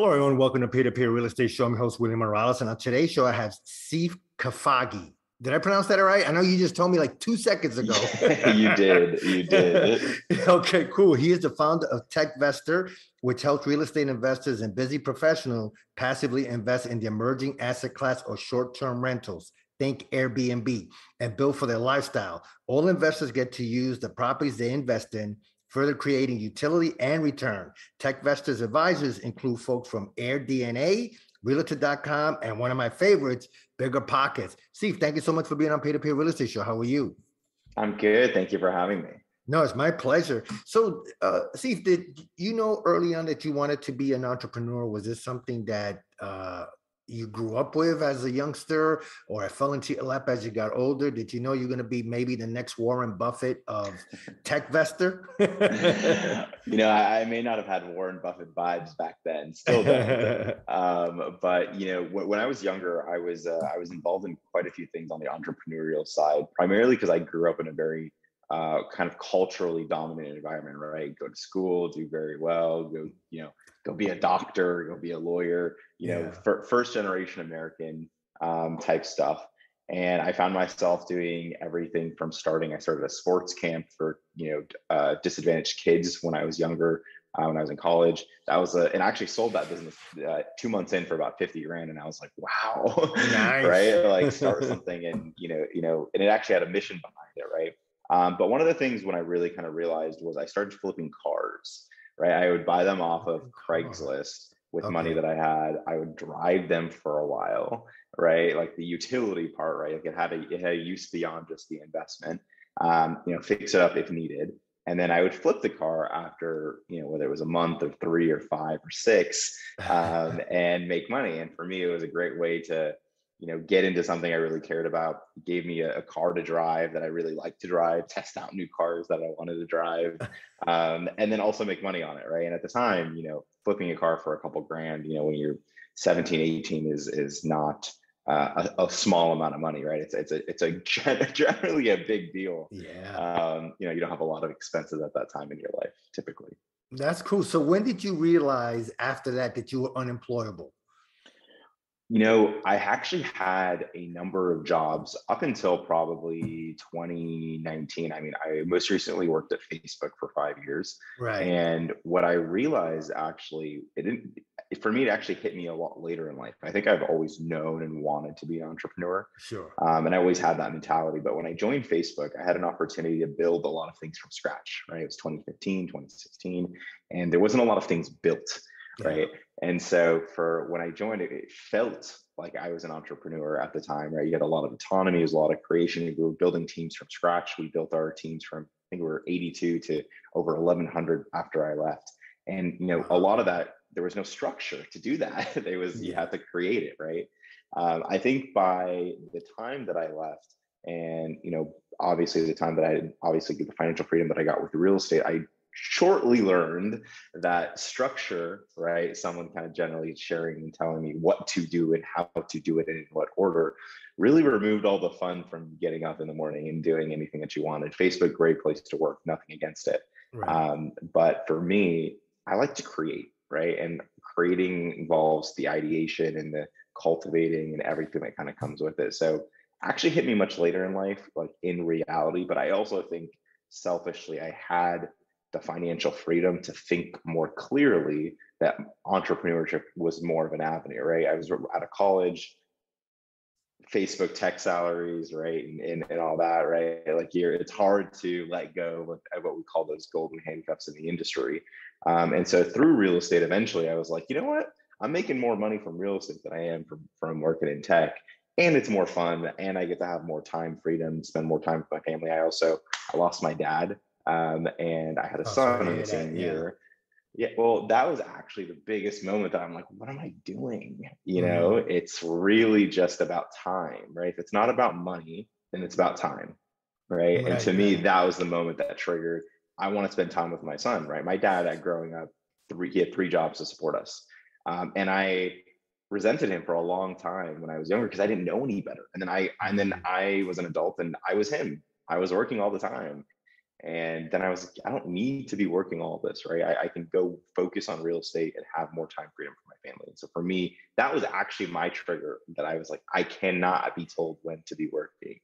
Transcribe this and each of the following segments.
Hello, everyone. Welcome to Peer to Peer Real Estate Show. I'm your host, William Morales. And on today's show, I have Steve Kafagi. Did I pronounce that right? I know you just told me like two seconds ago. you did. You did. okay, cool. He is the founder of TechVestor, which helps real estate investors and busy professionals passively invest in the emerging asset class or short term rentals. Think Airbnb and build for their lifestyle. All investors get to use the properties they invest in further creating utility and return. TechVestor's advisors include folks from AirDNA, Realtor.com, and one of my favorites, Bigger Pockets. Steve, thank you so much for being on Peer to Peer Real Estate Show. How are you? I'm good. Thank you for having me. No, it's my pleasure. So, uh, Steve, did you know early on that you wanted to be an entrepreneur? Was this something that uh, you grew up with as a youngster or it fell into your lap as you got older? Did you know you're going to be maybe the next Warren Buffett of TechVestor? you know, I, I, may not have had Warren Buffett vibes back then, still um, but you know, when, when, I was younger, I was uh, I was involved in quite a few things on the entrepreneurial side, primarily because I grew up in a very uh, kind of culturally dominant environment, right? Go to school, do very well, go, you know, go be a doctor, go be a lawyer, you yeah. know, f- first generation American um, type stuff. And I found myself doing everything from starting. I started a sports camp for you know uh, disadvantaged kids when I was younger. Uh, when I was in college, that was a, and I actually sold that business uh, two months in for about 50 grand. And I was like, wow, nice. right? Like start something and, you know, you know, and it actually had a mission behind it. Right. Um, but one of the things when I really kind of realized was I started flipping cars, right? I would buy them off of Craigslist with okay. money that I had. I would drive them for a while, right? Like the utility part, right? Like it had a, it had a use beyond just the investment. Um, you know, fix it up if needed. And then I would flip the car after, you know, whether it was a month or three or five or six, um, and make money. And for me, it was a great way to you know, get into something I really cared about. gave me a, a, car to drive that I really liked to drive, test out new cars that I wanted to drive, um, and then also make money on it, right? And at the time, you know, flipping a car for a couple grand, you know, when you're 17, 18 is is not uh, a, a, small amount of money, right? It's it's a it's a generally a big deal. Yeah. Um, you know, you don't have a lot of expenses at that time in your life, typically. That's cool. So when did you realize after that that you were unemployable? You know, I actually had a number of jobs up until probably 2019. I mean, I most recently worked at Facebook for five years. Right. And what I realized actually, it didn't, for me, it actually hit me a lot later in life. I think I've always known and wanted to be an entrepreneur. Sure. Um, and I always had that mentality. But when I joined Facebook, I had an opportunity to build a lot of things from scratch, right? It was 2015, 2016, and there wasn't a lot of things built right and so for when i joined it it felt like i was an entrepreneur at the time right? You had a lot of autonomy there's a lot of creation. We were building teams from scratch. We built our teams from i think we were 82 to over 1100 after i left. And you know a lot of that there was no structure to do that. There was you had to create it right? Um, i think by the time that i left and you know obviously the time that i obviously get the financial freedom that i got with real estate i shortly learned that structure, right? Someone kind of generally sharing and telling me what to do and how to do it and in what order really removed all the fun from getting up in the morning and doing anything that you wanted. Facebook, great place to work, nothing against it. Right. Um, but for me, I like to create, right? And creating involves the ideation and the cultivating and everything that kind of comes with it. So actually hit me much later in life, like in reality. But I also think selfishly, I had the financial freedom to think more clearly that entrepreneurship was more of an avenue, right? I was out of college, Facebook tech salaries, right, and, and, and all that, right? Like you're, it's hard to let go of what we call those golden handcuffs in the industry. Um, and so through real estate, eventually, I was like, you know what? I'm making more money from real estate than I am from from working in tech, and it's more fun, and I get to have more time, freedom, spend more time with my family. I also I lost my dad um, and I had a oh, son in the same that, year. Yeah. yeah, well, that was actually the biggest moment that I'm like, what am I doing? You mm-hmm. know, it's really just about time, right? If it's not about money, then it's about time, right? right and to me, that was the moment that triggered. I want to spend time with my son, right? My dad, at growing up, three he had three jobs to support us, um, and I resented him for a long time when I was younger because I didn't know any better. And then I and then mm-hmm. I was an adult and I was him. I was working all the time And then I was, like, I don't need to be working all this, right? I, I, can go focus on real estate and have more time freedom for my family. And so for me, that was actually my trigger that I was like, I cannot be told when to be working.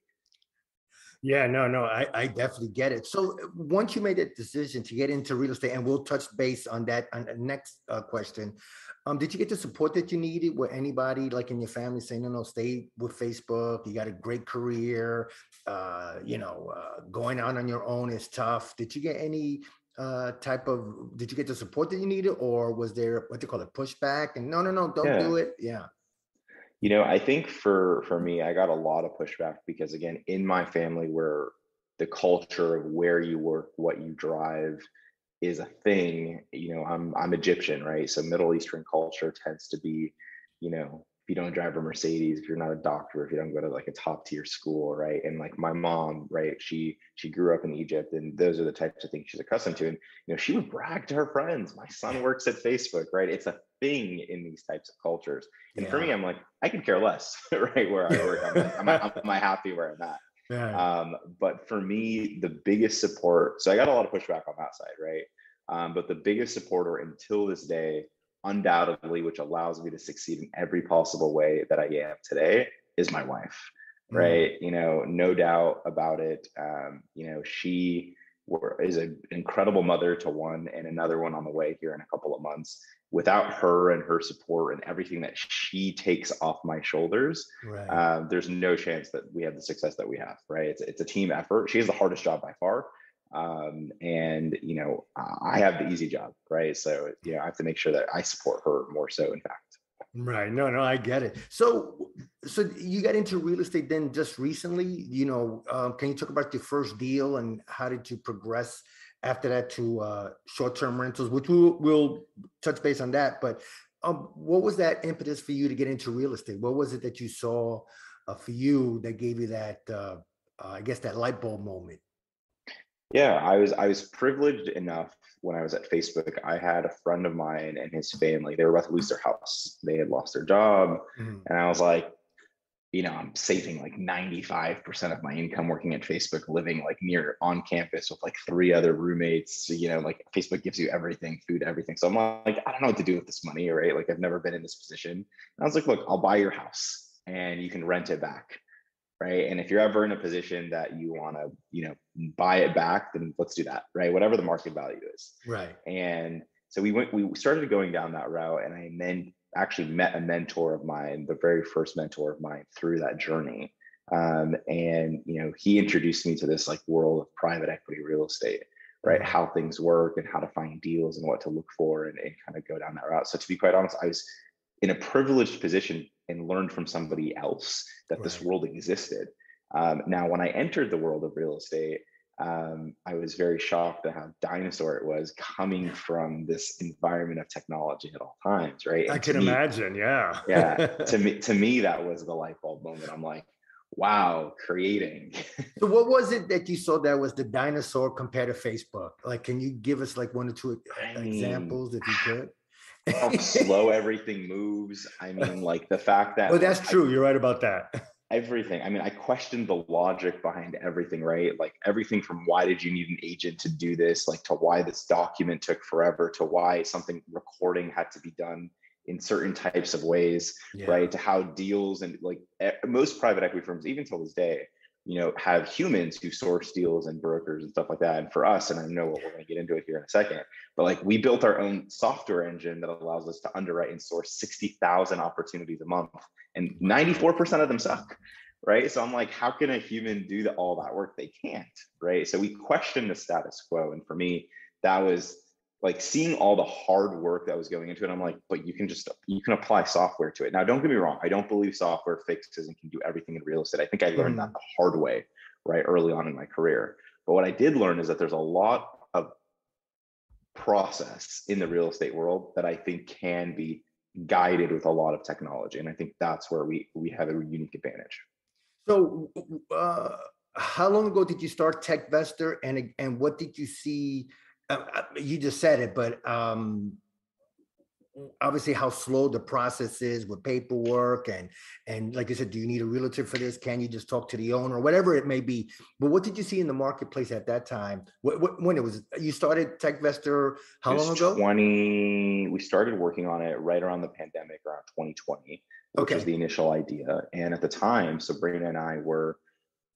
Yeah, no, no, I, I definitely get it. So once you made that decision to get into real estate, and we'll touch base on that on the next uh, question, um, did you get the support that you needed? with anybody like in your family saying, "No, no, stay with Facebook. You got a great career. Uh, you know, uh, going out on your own is tough." Did you get any uh, type of? Did you get the support that you needed, or was there what they call it pushback? And no, no, no, don't yeah. do it. Yeah. You know, I think for for me, I got a lot of pushback because again, in my family, where the culture of where you work, what you drive, is a thing you know i'm i'm egyptian right? So middle eastern culture tends to be you know if you don't drive a mercedes if you're not a doctor if you don't go to like a top tier school right? And like my mom right she she grew up in egypt and those are the types of things she's accustomed to. And you know she would brag to her friends my son works at facebook right? It's a thing in these types of cultures. And yeah. for me i'm like i can care less right where i work. I'm, I'm, I'm, I'm happy where i'm at yeah. Um, but for me, the biggest support, so I got a lot of pushback on that side, right? Um, but the biggest supporter until this day, undoubtedly, which allows me to succeed in every possible way that I am today, is my wife, mm. right? You know, no doubt about it. Um, you know, she is an incredible mother to one and another one on the way here in a couple of months without her and her support and everything that she takes off my shoulders, right. um, there's no chance that we have the success that we have. Right? It's it's a team effort. She has the hardest job by far, um, and you know I have the easy job. Right? So you know I have to make sure that I support her more so. In fact. Right. No, no, I get it. So, so you got into real estate then just recently. You know, um, can you talk about your first deal and how did you progress after that to uh, short-term rentals, which we'll, we'll touch base on that. But um, what was that impetus for you to get into real estate? What was it that you saw uh, for you that gave you that, uh, uh I guess, that light bulb moment? Yeah, I was I was privileged enough when I was at Facebook. I had a friend of mine and his family. They were about to lose their house. They had lost their job, mm-hmm. and I was like, you know, I'm saving like 95% of my income working at Facebook, living like near on campus with like three other roommates. So, you know, like Facebook gives you everything, food, everything. So I'm like, I don't know what to do with this money, right? Like I've never been in this position. And I was like, look, I'll buy your house and you can rent it back. Right. And if you're ever in a position that you want to, you know, buy it back, then let's do that. Right. Whatever the market value is. Right. And so we went, we started going down that route and I then actually met a mentor of mine, the very first mentor of mine through that journey. Um, and you know, he introduced me to this like world of private equity real estate, right? Mm-hmm. How things work and how to find deals and what to look for and, and kind of go down that route. So to be quite honest, I was in a privileged position and learned from somebody else that right. this world existed. Um, now, when I entered the world of real estate, um, I was very shocked at how dinosaur it was coming from this environment of technology at all times, right? And I can me, imagine, yeah. yeah. To me, to me, that was the light bulb moment. I'm like, wow, creating. so what was it that you saw that was the dinosaur compared to Facebook? Like, can you give us like one or two I examples if you could? How slow everything moves. I mean, like the fact that. Well, that's true. I, You're right about that everything. I mean, I questioned the logic behind everything, right? Like everything from why did you need an agent to do this, like to why this document took forever, to why something recording had to be done in certain types of ways, yeah. right? To how deals and like most private equity firms, even till this day, you know, have humans who source deals and brokers and stuff like that. And for us, and I know what we're going to get into it here in a second, but like we built our own software engine that allows us to underwrite and source 60,000 opportunities a month, and 94% of them suck. Right. So I'm like, how can a human do the, all that work? They can't. Right. So we question the status quo. And for me, that was like seeing all the hard work that was going into it i'm like but you can just you can apply software to it. Now don't get me wrong i don't believe software fixes and can do everything in real estate. I think i learned that the hard way right early on in my career. But what i did learn is that there's a lot of process in the real estate world that i think can be guided with a lot of technology and i think that's where we we have a unique advantage. So uh how long ago did you start techvestor and and what did you see uh, uh, you just said it, but um, obviously how slow the process is with paperwork and and like you said, do you need a realtor for this? Can you just talk to the owner, whatever it may be? But what did you see in the marketplace at that time? What, what when it was you started TechVestor how long ago? 20 we started working on it right around the pandemic around 2020, which Okay. was the initial idea. And at the time, Sabrina and I were,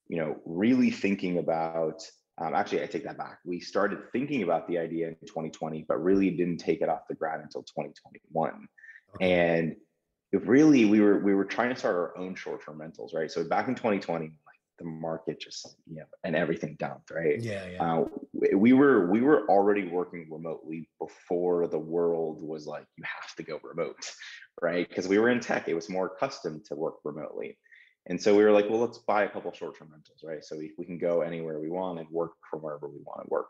you know, really thinking about um, actually, I take that back. We started thinking about the idea in 2020, but really didn't take it off the ground until 2021. Okay. And it really, we were we were trying to start our own short-term rentals, right? So back in 2020, like the market just, you know, and everything dumped, right? Yeah, yeah. Uh, we- we were we were already working remotely before the world was like you have to go remote, right? Because we were in tech, it was more accustomed to work remotely. And so we were like, well, let's buy a couple short-term rentals, right? So we, we can go anywhere we want and work from wherever we want to work.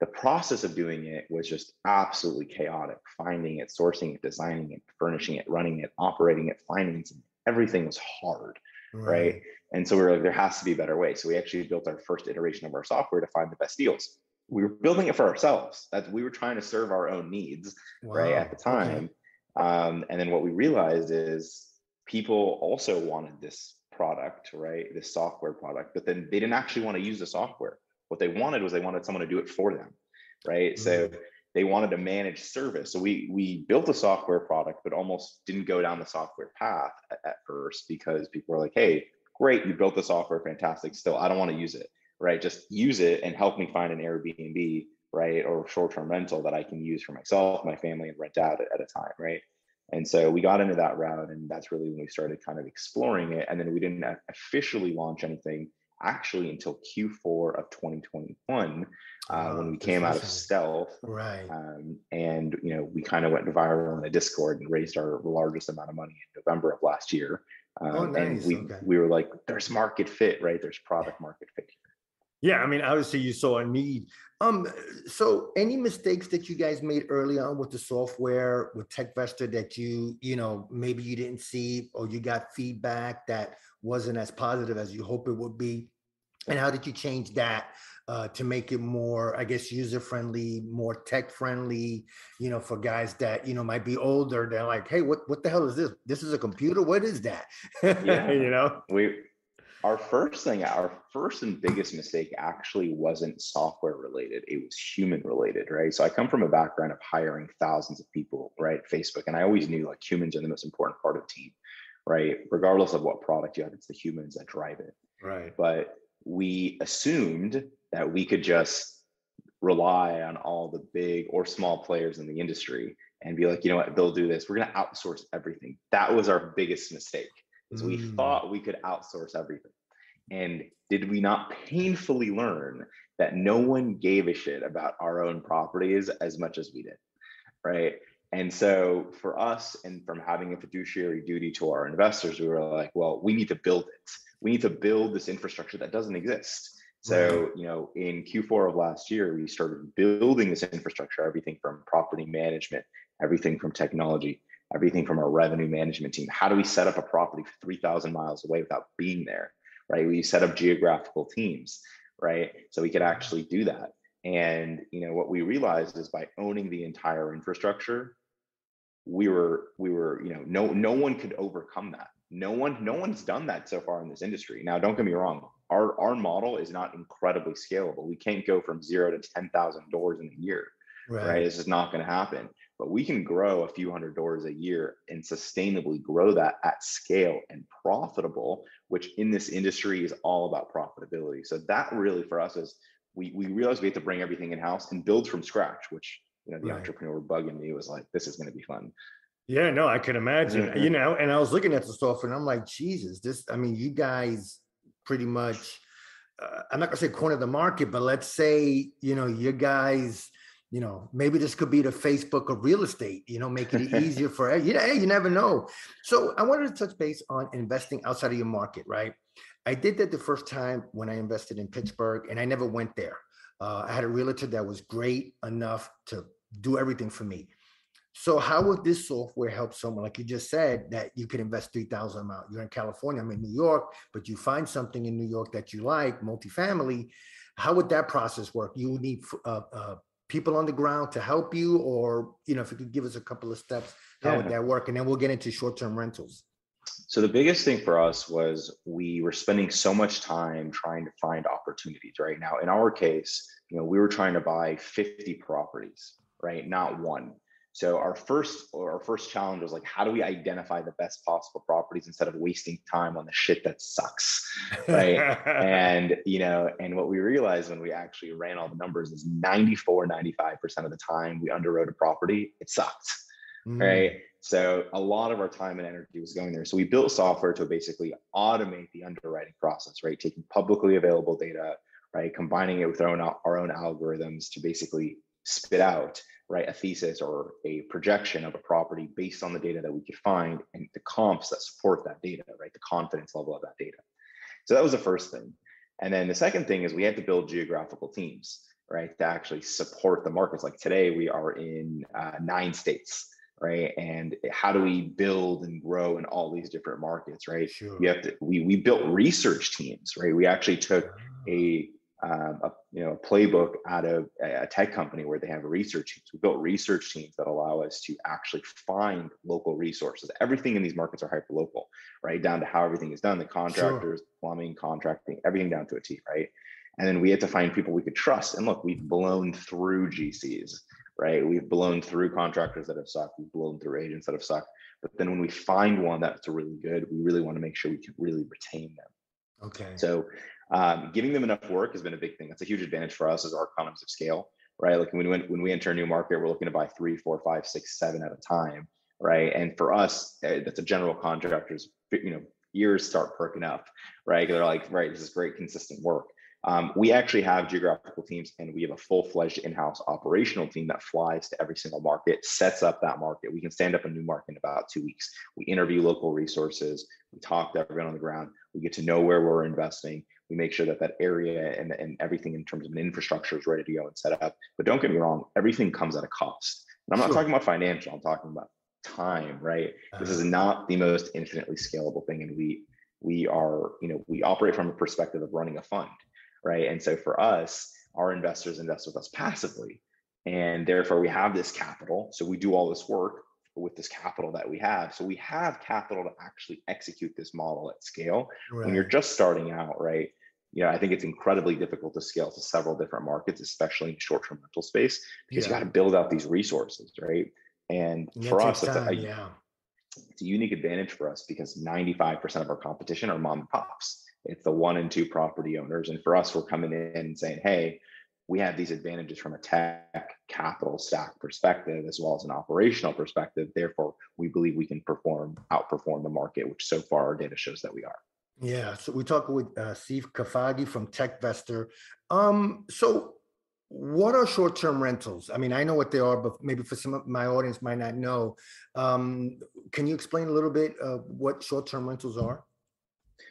The process of doing it was just absolutely chaotic. Finding it, sourcing it, designing it, furnishing it, running it, operating it, financing it, everything was hard, right? And so we were like, there has to be a better way. So we actually built our first iteration of our software to find the best deals. We were building it for ourselves. That we were trying to serve our own needs, right, at the okay. time. Um, and then what we realized is people also wanted this product, right, this software product, but then they didn't actually want to use the software. What they wanted was they wanted someone to do it for them, right? So mm-hmm. they wanted to manage service. So we we built a software product, but almost didn't go down the software path at, at first because people were like, "Hey, great, you built the software, fantastic. Still, I don't want to use it, right? Just use it and help me find an Airbnb, right, or short-term rental that I can use for myself, my family, and rent out at, at a time, right?" And so we got into that route, and that's really when we started kind of exploring it. And then we didn't officially launch anything actually until Q4 of 2021 uh, when we came out of stealth Right. um, and you know we kind of went viral in the discord and raised our largest amount of money in november of last year um, Oh, and we okay. we were like there's market fit right there's product market fit here. Yeah, I mean, obviously you saw a need. Um, so any mistakes that you guys made early on with the software with TechVestor that you, you know, maybe you didn't see or you got feedback that wasn't as positive as you hope it would be? And how did you change that uh, to make it more, I guess, user friendly, more tech friendly? You know, for guys that you know might be older, they're like, "Hey, what what the hell is this? This is a computer. What is that?" Yeah. you know. we our first thing our first and biggest mistake actually wasn't software related it was human related right so i come from a background of hiring thousands of people right facebook and i always knew like humans are the most important part of the team right regardless of what product you have it's the humans that drive it Right. but we assumed that we could just rely on all the big or small players in the industry and be like, you know what, they'll do this. We're going to outsource everything. That was our biggest mistake. Is we Mm. thought we could outsource everything. And did we not painfully learn that no one gave a shit about our own properties as much as we did? Right. And so for us, and from having a fiduciary duty to our investors, we were like, well, we need to build it. We need to build this infrastructure that doesn't exist. So, you know, in Q4 of last year, we started building this infrastructure, everything from property management, everything from technology, everything from our revenue management team. How do we set up a property 3,000 miles away without being there? Right. We set up geographical teams, right? So we could actually do that. And you know what we realized is by owning the entire infrastructure, we were we were you know no no one could overcome that. No one no one's done that so far in this industry. Now, don't get me wrong, our our model is not incredibly scalable. We can't go from zero to ten thousand doors in a year right? This is not going to happen. But we can grow a few hundred doors a year and sustainably grow that at scale and profitable, which in this industry is all about profitability. So that really for us is we we realized we have to bring everything in house and build from scratch, which you know the Right. entrepreneur bug in me was like, this is going to be fun. Yeah, no, I could imagine. Mhm. You know, and I was looking at the software and I'm like, Jesus, this, I mean, you guys pretty much, uh, I'm not gonna say corner the market, but let's say, you know, you guys, you know, maybe this could be the Facebook of real estate, you know, making it easier for, you know, hey, you never know. So I wanted to touch base on investing outside of your market, right? I did that the first time when I invested in Pittsburgh and I never went there. Uh, I had a realtor that was great enough to do everything for me. So how would this software help someone, like you just said, that you could invest 3,000 amount? You're in California, I'm in New York, but you find something in New York that you like, multifamily. How would that process work? You would need uh, uh, people on the ground to help you, or you know, if you could give us a couple of steps, how would that work? And then we'll get into short-term rentals. So the biggest thing for us was we were spending so much time trying to find opportunities right now. In our case, you know, we were trying to buy 50 properties, right? Not one. So our first or our first challenge was like, how do we identify the best possible properties instead of wasting time on the shit that sucks, right? and you know, and what we realized when we actually ran all the numbers is 94, 95% of the time we underwrote a property, it sucked Mm, right? So a lot of our time and energy was going there. So we built software to basically automate the underwriting process, right? Taking publicly available data, right? Combining it with our own, our own algorithms to basically spit out, right, a thesis or a projection of a property based on the data that we could find and the comps that support that data, right? The confidence level of that data. So that was the first thing. And then the second thing is we had to build geographical teams, right, to actually support the markets. Like today, we are in uh, nine states right? And how do we build and grow in all these different markets, right? Sure. You have to. We we built research teams, right? We actually took a um, a you know a playbook out of a tech company where they have research teams. We built research teams that allow us to actually find local resources. Everything in these markets are hyper local, right? Down to how everything is done, the contractors, sure. plumbing, contracting, everything down to a T, right? And then we had to find people we could trust. And look, we've blown through GCs, right? We've blown through contractors that have sucked. We've blown through agents that have sucked. But then when we find one that's really good, we really want to make sure we can really retain them. Okay. So um, giving them enough work has been a big thing. That's a huge advantage for us as our economies of scale, right? Like when we when we enter a new market, we're looking to buy three, four, five, six, seven at a time, right? And for us, eh, that's a general contractor's, you know, ears start perking up, right? They're like, right, this is great, consistent work. Um, we actually have geographical teams and we have a full-fledged in-house operational team that flies to every single market, sets up that market. We can stand up a new market in about two weeks. We interview local resources. We talk to everyone on the ground. We get to know where we're investing. We make sure that that area and, and everything in terms of an infrastructure is ready to go and set up. But don't get me wrong, everything comes at a cost. And I'm not Sure. talking about financial, I'm talking about time, right? This is not the most infinitely scalable thing. And we we are, you know, we operate from a perspective of running a fund right? And so for us, our investors invest with us passively. And therefore, we have this capital. So we do all this work with this capital that we have. So we have capital to actually execute this model at scale. When you're just starting out, right? You know, I think it's incredibly difficult to scale to several different markets, especially in short-term rental space, because you Yeah. got to build out these resources, right? And And for us, it's a, time, a- yeah. it's a unique advantage for us because 95% of our competition are mom and pops. It's the one and two property owners. And for us, we're coming in and saying, hey, we have these advantages from a tech capital stack perspective as well as an operational perspective. Therefore, we believe we can perform, outperform the market, which so far our data shows that we are. Yeah, so we talked with uh, Steve Kafagi from TechVestor. Um, so what are short-term rentals? I mean, I know what they are, but maybe for some of my audience might not know. Um, can you explain a little bit of what short-term rentals are?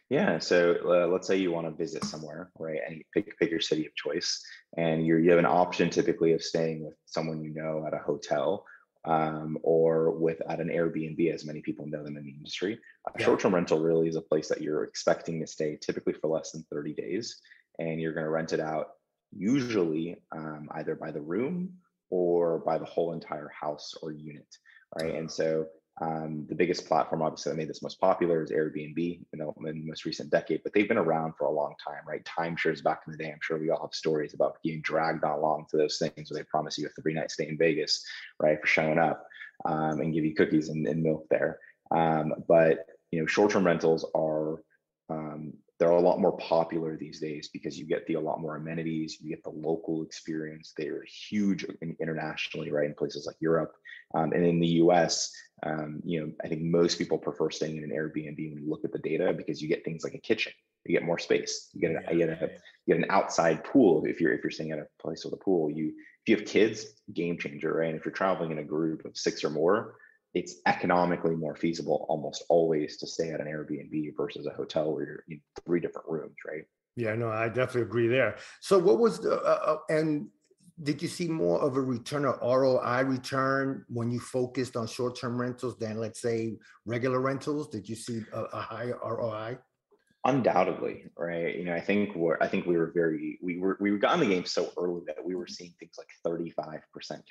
Yeah. So uh, let's say you want to visit somewhere, right? And you pick, pick your city of choice, and you're, you have an option typically of staying with someone you know at a hotel um, or with at an Airbnb, as many people know them in the industry. A Yeah. short-term rental really is a place that you're expecting to stay typically for less than 30 days, and you're going to rent it out usually um, either by the room or by the whole entire house or unit, right? And so um, the biggest platform, obviously, that made this most popular is Airbnb in the, in the most recent decade, but they've been around for a long time, right? Timeshares back in the day, I'm sure we all have stories about getting dragged along to those things where they promise you a three night stay in Vegas, right, for showing up um, and give you cookies and, and milk there. Um, but you know, short term rentals are um, they're a lot more popular these days because you get the a lot more amenities, you get the local experience. They're huge internationally, right? In places like Europe um, and in the U.S. Um, you know, I think most people prefer staying in an Airbnb when you look at the data because you get things like a kitchen, you get more space, you get a, you get a you get an outside pool if you're if you're staying at a place with a pool. You if you have kids, game changer, right? And if you're traveling in a group of six or more, it's economically more feasible almost always to stay at an Airbnb versus a hotel where you're in three different rooms, right? Yeah, no, I definitely agree there. So what was the, uh, uh, and did you see more of a return or ROI return when you focused on short-term rentals than let's say regular rentals? Did you see a, a higher ROI? Undoubtedly, right? You know, I think we're I think we were very we were we got in the game so early that we were mm-hmm. seeing things like 35%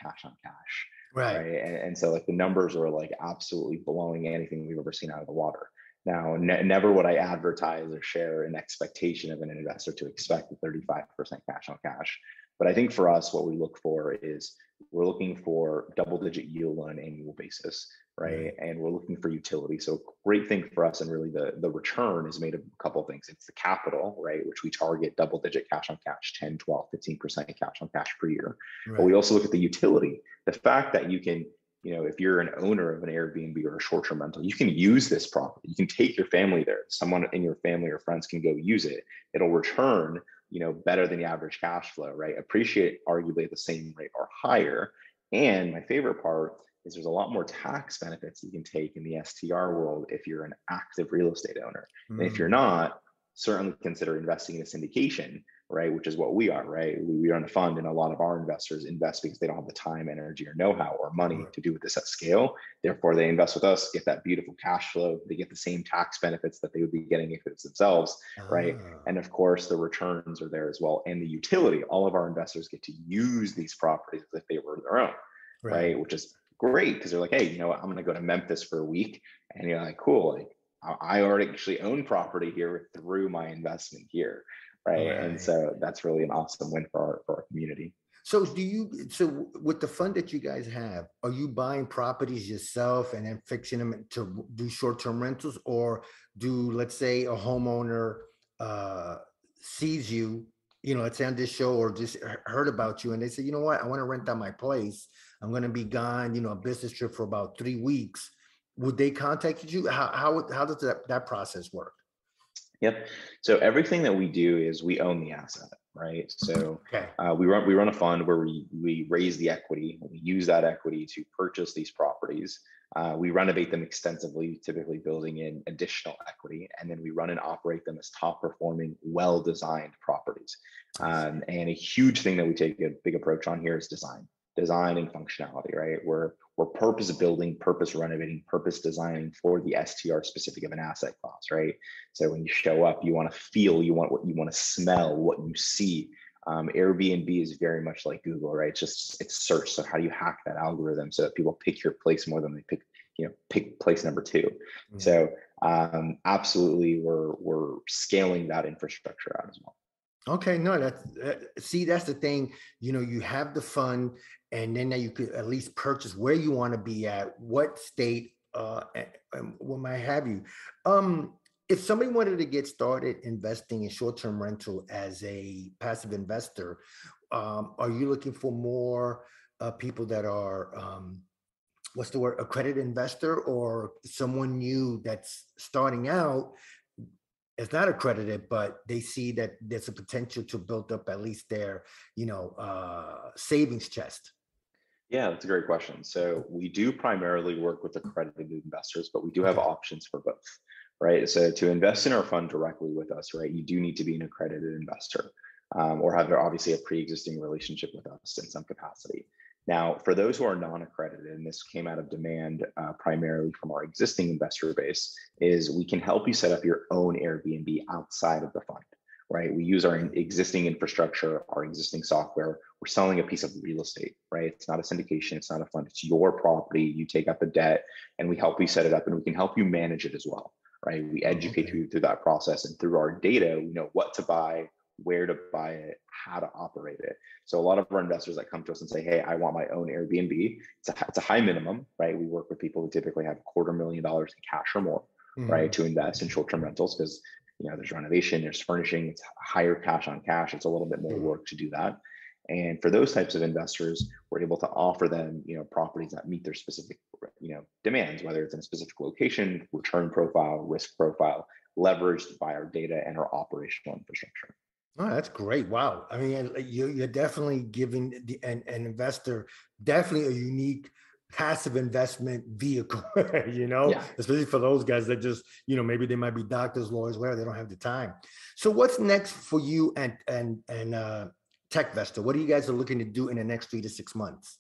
cash on cash. Right. Right. And, and so like the numbers are like absolutely blowing anything we've ever seen out of the water. Now, ne- never would I advertise or share an expectation of an investor to expect a 35% cash on cash. But I think for us, what we look for is we're looking for double digit yield on an annual basis, mm-hmm. right? And we're looking for utility. So great thing for us and really the, the return is made of a couple of things. It's the capital, right? Which we target double digit cash on cash, 10, 12, 15% cash on cash per year. Right. But we also look at the utility, the fact that you can you know, if you're an owner of an Airbnb or a short-term rental, you can use this property. You can take your family there. Someone in your family or friends can go use it. It'll return you know better than the average cash flow right appreciate arguably at the same rate or higher and my favorite part is there's a lot more tax benefits you can take in the str world if you're an active real estate owner mm. and if you're mm. not certainly consider investing in a syndication right? Which is what we are, right? We, run a fund, and a lot of our investors invest because they don't have the time, energy, or know-how or money to do with this at scale. Therefore, they invest with us, get that beautiful cash flow. They get the same tax benefits that they would be getting if it's themselves, right? Ah. And of course, the returns are there as well, and the utility. All of our investors get to use these properties as if they were their own, right? right? Which is great because they're like, hey, you know what? I'm going to go to Memphis for a week, and you're like, cool, like I already actually own property here through my investment here right? right? And so that's really an awesome win for our, for our community. So do you so with the fund that you guys have, are you buying properties yourself and then fixing them to do short-term rentals, or do let's say a homeowner uh, sees you, you know, let's say on this show or just heard about you and they say, you know what, I want to rent out my place. I'm going to be gone, you know, a business trip for about three weeks. Would they contact you? How how how does that that process work? Yep. So everything that we do is we own the asset, right? So okay. uh, we run we run a fund where we we raise the equity. We use that equity to purchase these properties. Uh, we renovate them extensively, typically building in additional equity, and then we run and operate them as top performing, well designed properties. Um, and a huge thing that we take a big approach on here is design design and functionality, right? We're we're purpose building, purpose renovating, purpose designing for the STR specific of an asset class, right? So when you show up, you want to feel, you want what you want to smell, what you see. Um, Airbnb is very much like Google, right? It's just it's search. So how do you hack that algorithm so that people pick your place more than they pick, you know, pick place number 2 mm-hmm. So um, absolutely, we're we're scaling that infrastructure out as well. Okay, no, that's uh, see, that's the thing. You know, you have the fund, and then now you could at least purchase where you want to be at, what state, uh, and what might have you. Um, if somebody wanted to get started investing in short-term rental as a passive investor, um, are you looking for more uh, people that are um, what's the word accredited investor or someone new that's starting out it's not accredited, but they see that there's a potential to build up at least their, you know, uh, savings chest? Yeah, that's a great question. So we do primarily work with accredited investors, but we do have options for both, right? So to invest in our fund directly with us, right, you do need to be an accredited investor um, or have obviously a pre-existing relationship with us in some capacity. Now, for those who are non-accredited, and this came out of demand uh, primarily from our existing investor base, is we can help you set up your own Airbnb outside of the fund, right? We use our existing infrastructure, our existing software. We're selling a piece of real estate, right? It's not a syndication, it's not a fund, it's your property. You take out the debt, and we help you set it up, and we can help you manage it as well, right? We educate okay. you through that process, and through our data, we know what to buy, where to buy it, how to operate it. So a lot of our investors that come to us and say, "Hey, I want my own Airbnb," it's a, it's a high minimum, right? We work with people who typically have a quarter million dollars in cash or more, mm-hmm. right, to invest in short-term rentals because you know there's renovation, there's furnishing, it's higher cash on cash. It's a little bit more mm-hmm. work to do that. And for those types of investors, we're able to offer them, you know, properties that meet their specific, you know, demands, whether it's in a specific location, return profile, risk profile, leveraged by our data and our operational infrastructure. Oh, that's great. Wow. I mean, you're, you're definitely giving the, an, an investor definitely a unique passive investment vehicle, you know, yeah. especially for those guys that just, you know, maybe they might be doctors, lawyers, where they don't have the time. So what's next for you and, and, and, uh, TechVestor? What are you guys are looking to do in the next three to six months?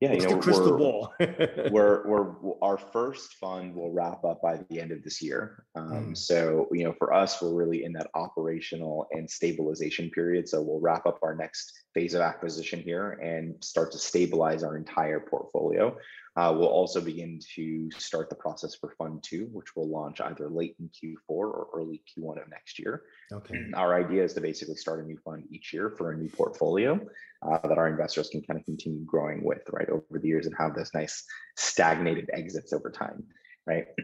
Yeah, What's you know, the crystal we're, ball? we're, we're our first fund will wrap up by the end of this year. Um, mm. So you know, for us, we're really in that operational and stabilization period. So we'll wrap up our next phase of acquisition here and start to stabilize our entire portfolio. Uh, we'll also begin to start the process for Fund Two, which will launch either late in Q4 or early Q1 of next year. Okay. Our idea is to basically start a new fund each year for a new portfolio uh, that our investors can kind of continue growing with, right, over the years and have this nice stagnated exits over time, right?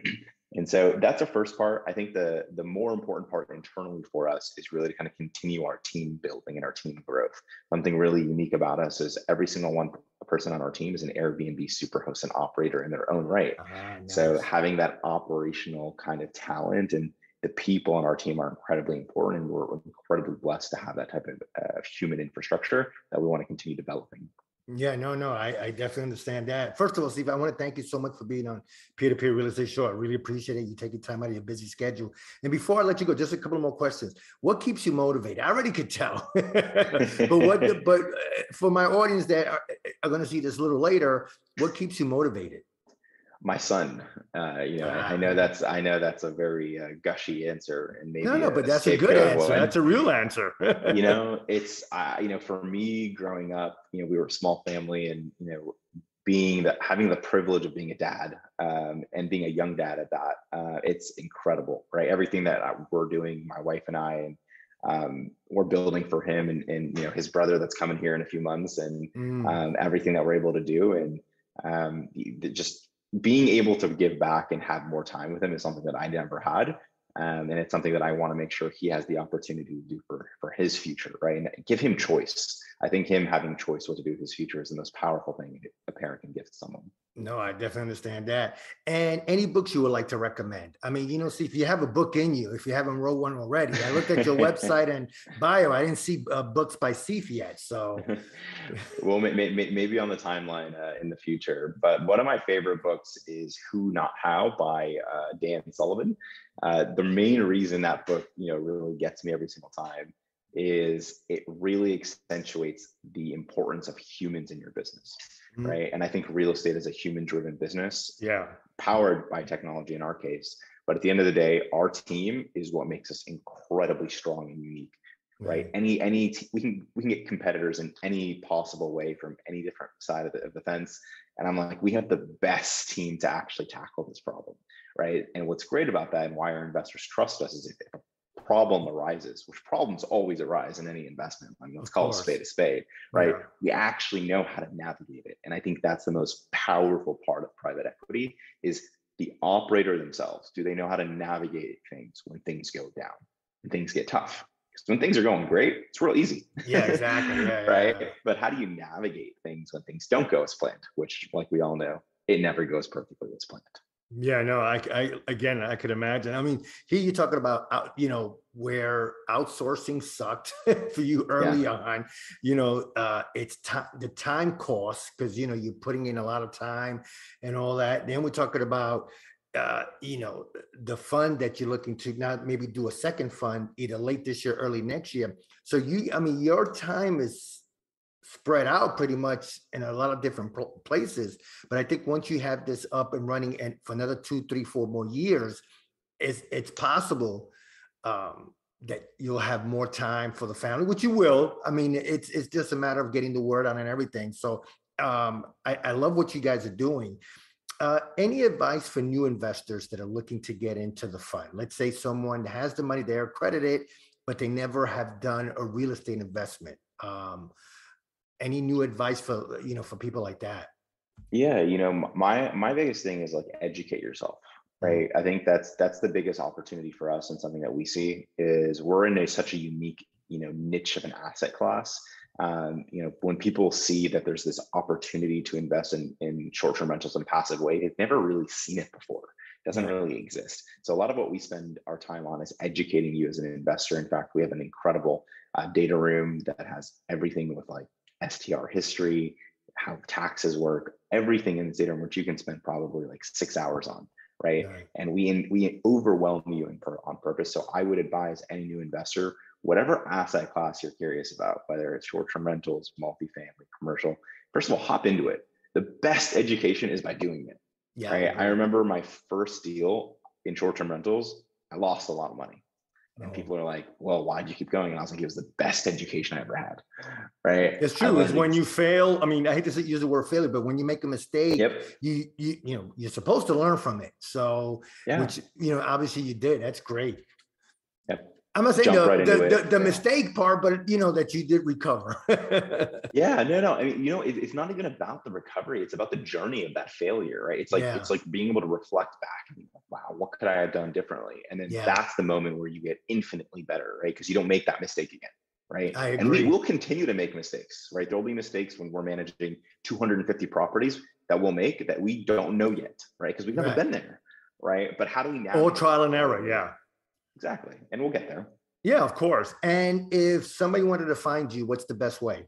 And so that's the first part. I think the the more important part internally for us is really to kind of continue our team building and our team growth. Something really unique about us is every single one person on our team is an Airbnb superhost and operator in their own right. Uh, nice. So having that operational kind of talent and the people on our team are incredibly important, and we're incredibly blessed to have that type of uh, human infrastructure that we want to continue developing. Yeah, no, no, I, I definitely understand that. First of all, Steve, I want to thank you so much for being on Peer to Peer Real Estate Show. I really appreciate it. You taking time out of your busy schedule. And before I let you go, just a couple more questions. What keeps you motivated? I already could tell, but what? The, but uh, for my audience that are, are going to see this a little later, what keeps you motivated? My son. Uh, you know, I know that's I know that's a very uh, gushy answer, and maybe no, no, but that's a good answer. That's a real answer. you know, it's uh, you know, for me growing up, you know, we were a small family, and you know, being that having the privilege of being a dad um, and being a young dad at that, uh, it's incredible, right? Everything that we're doing, my wife and I, and um, we're building for him and, and you know his brother that's coming here in a few months, and mm. um, everything that we're able to do, and um, just being able to give back and have more time with him is something that I never had. Um, and it's something that I want to make sure he has the opportunity to do for for his future, right? And give him choice. I think him having choice what to do with his future is the most powerful thing a parent can give to someone. No, I definitely understand that. And any books you would like to recommend? I mean, you know, see if you have a book in you, if you haven't wrote one already. I looked at your website and bio. I didn't see uh, books by Steve yet. So, well, may, may, maybe on the timeline uh, in the future. But one of my favorite books is Who Not How by uh, Dan Sullivan. Uh, the main reason that book, you know, really gets me every single time is it really accentuates the importance of humans in your business mm-hmm. right? And i think real estate is a human driven business yeah. powered by technology in our case. But at the end of the day our team is what makes us incredibly strong and unique right? Mm-hmm. any any t- we can we can get competitors in any possible way from any different side of the, of the fence. And i'm like we have the best team to actually tackle this problem right? And what's great about that and why our investors trust us is if a problem arises, which problems always arise in any investment. I mean, let's call a spade a spade, right? Yeah. We actually know how to navigate it. And I think that's the most powerful part of private equity is the operator themselves. Do they know how to navigate things when things go down and things get tough? Because when things are going great, it's real easy. Yeah, exactly. Yeah, right. Yeah. But how do you navigate things when things don't go as planned? Which, like we all know, it never goes perfectly as planned. Yeah, no, I, I again, I could imagine. I mean, here you're talking about, out, you know, where outsourcing sucked for you early yeah. on. You know, uh, it's time, the time cost because you know you're putting in a lot of time and all that. Then we're talking about, uh, you know, the fund that you're looking to not maybe do a second fund either late this year, early next year. So you, I mean, your time is spread out pretty much in a lot of different places. But I think once you have this up and running and for another two, three, four more years, it's it's possible um, that you'll have more time for the family, which you will. I mean, it's it's just a matter of getting the word out and everything. So um, I, I love what you guys are doing. Uh, any advice for new investors that are looking to get into the fund? Let's say someone has the money, they're accredited, but they never have done a real estate investment. Um, any new advice for you know for people like that? Yeah you know my my biggest thing is like educate yourself mm-hmm. right? I think that's that's the biggest opportunity for us and something that we see is we're in a such a unique you know niche of an asset class. Um, you know when people see that there's this opportunity to invest in in short-term rentals in a passive way they've never really seen it before. It doesn't really exist. So a lot of what we spend our time on is educating you as an investor. In fact we have an incredible uh, data room that has everything with like STR history, how taxes work, everything in the data which you can spend probably like six hours on, right? right. And we in, we overwhelm you in per, on purpose. So I would advise any new investor, whatever asset class you're curious about, whether it's short-term rentals, multifamily, commercial, first of all, hop into it. the best education is by doing it. Yeah. Right. I remember my first deal in short-term rentals, I lost a lot of money. And oh. people are like, well, why'd you keep going? And I was like, it was the best education I ever had. Right. It's true. Is when you fail, I mean, I hate to use the word failure, but when you make a mistake, yep. you, you, you know, you're supposed to learn from it. So, yeah. which, you know, obviously you did. That's great. Yep. I'm not saying the, right the, the, the, mistake part, but you know that you did recover. yeah, no, no. I mean, you know, it, it's not even about the recovery; it's about the journey of that failure, right? It's like yeah. it's like being able to reflect back and like wow, what could I have done differently? And then yeah. that's the moment where you get infinitely better, right? Because you don't make that mistake again, right? I agree. And we will continue to make mistakes, right? There will be mistakes when we're managing 250 properties that we'll make that we don't know yet, right? Because we've never right. been there, right? But how do we now? All trial and error, yeah. Exactly. And we'll get there. Yeah, of course. And if somebody wanted to find you, what's the best way?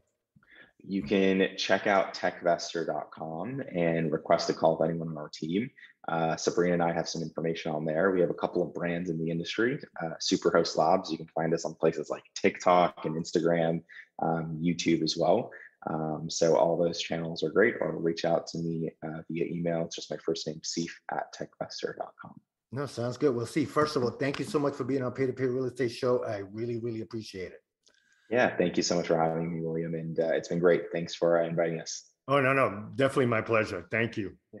You can check out techvestor.com and request a call with anyone on our team. Uh, Sabrina and I have some information on there. We have a couple of brands in the industry. Uh, Superhost Labs, you can find us on places like TikTok and Instagram, um, YouTube as well. Um, so all those channels are great, or reach out to me uh, via email. It's just my first name, Seif at techvestor.com. No, sounds good. We'll see. First of all, thank you so much for being on Peer to Peer Real Estate Show. I really, really appreciate it. Yeah, thank you so much for having me, William. And uh, it's been great. Thanks for uh, inviting us. Oh, no, no, definitely my pleasure. Thank you. Yeah.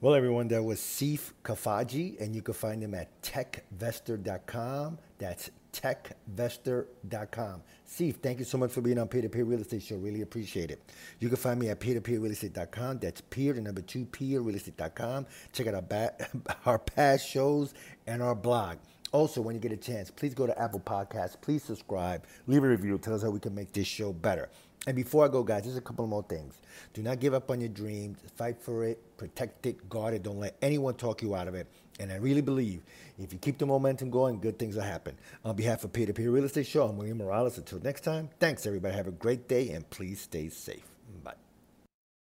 Well, everyone, that was Seif Kafaji, and you can find him at techvestor.com. That's techvestor.com. Steve, thank you so much for being on Peer to Peer Real Estate Show. Really appreciate it. You can find me at peer to peer real estate.com. That's peer, the number two, peer real estate.com. Check out our, ba- our past shows and our blog. Also, when you get a chance, please go to Apple Podcasts. Please subscribe, leave a review, tell us how we can make this show better. And before I go, guys, there's a couple more things. Do not give up on your dreams. Fight for it, protect it, guard it. Don't let anyone talk you out of it. And I really believe if you keep the momentum going, good things will happen. On behalf of Peer to Peer Real Estate Show, I'm William Morales. Until next time, thanks everybody. Have a great day and please stay safe.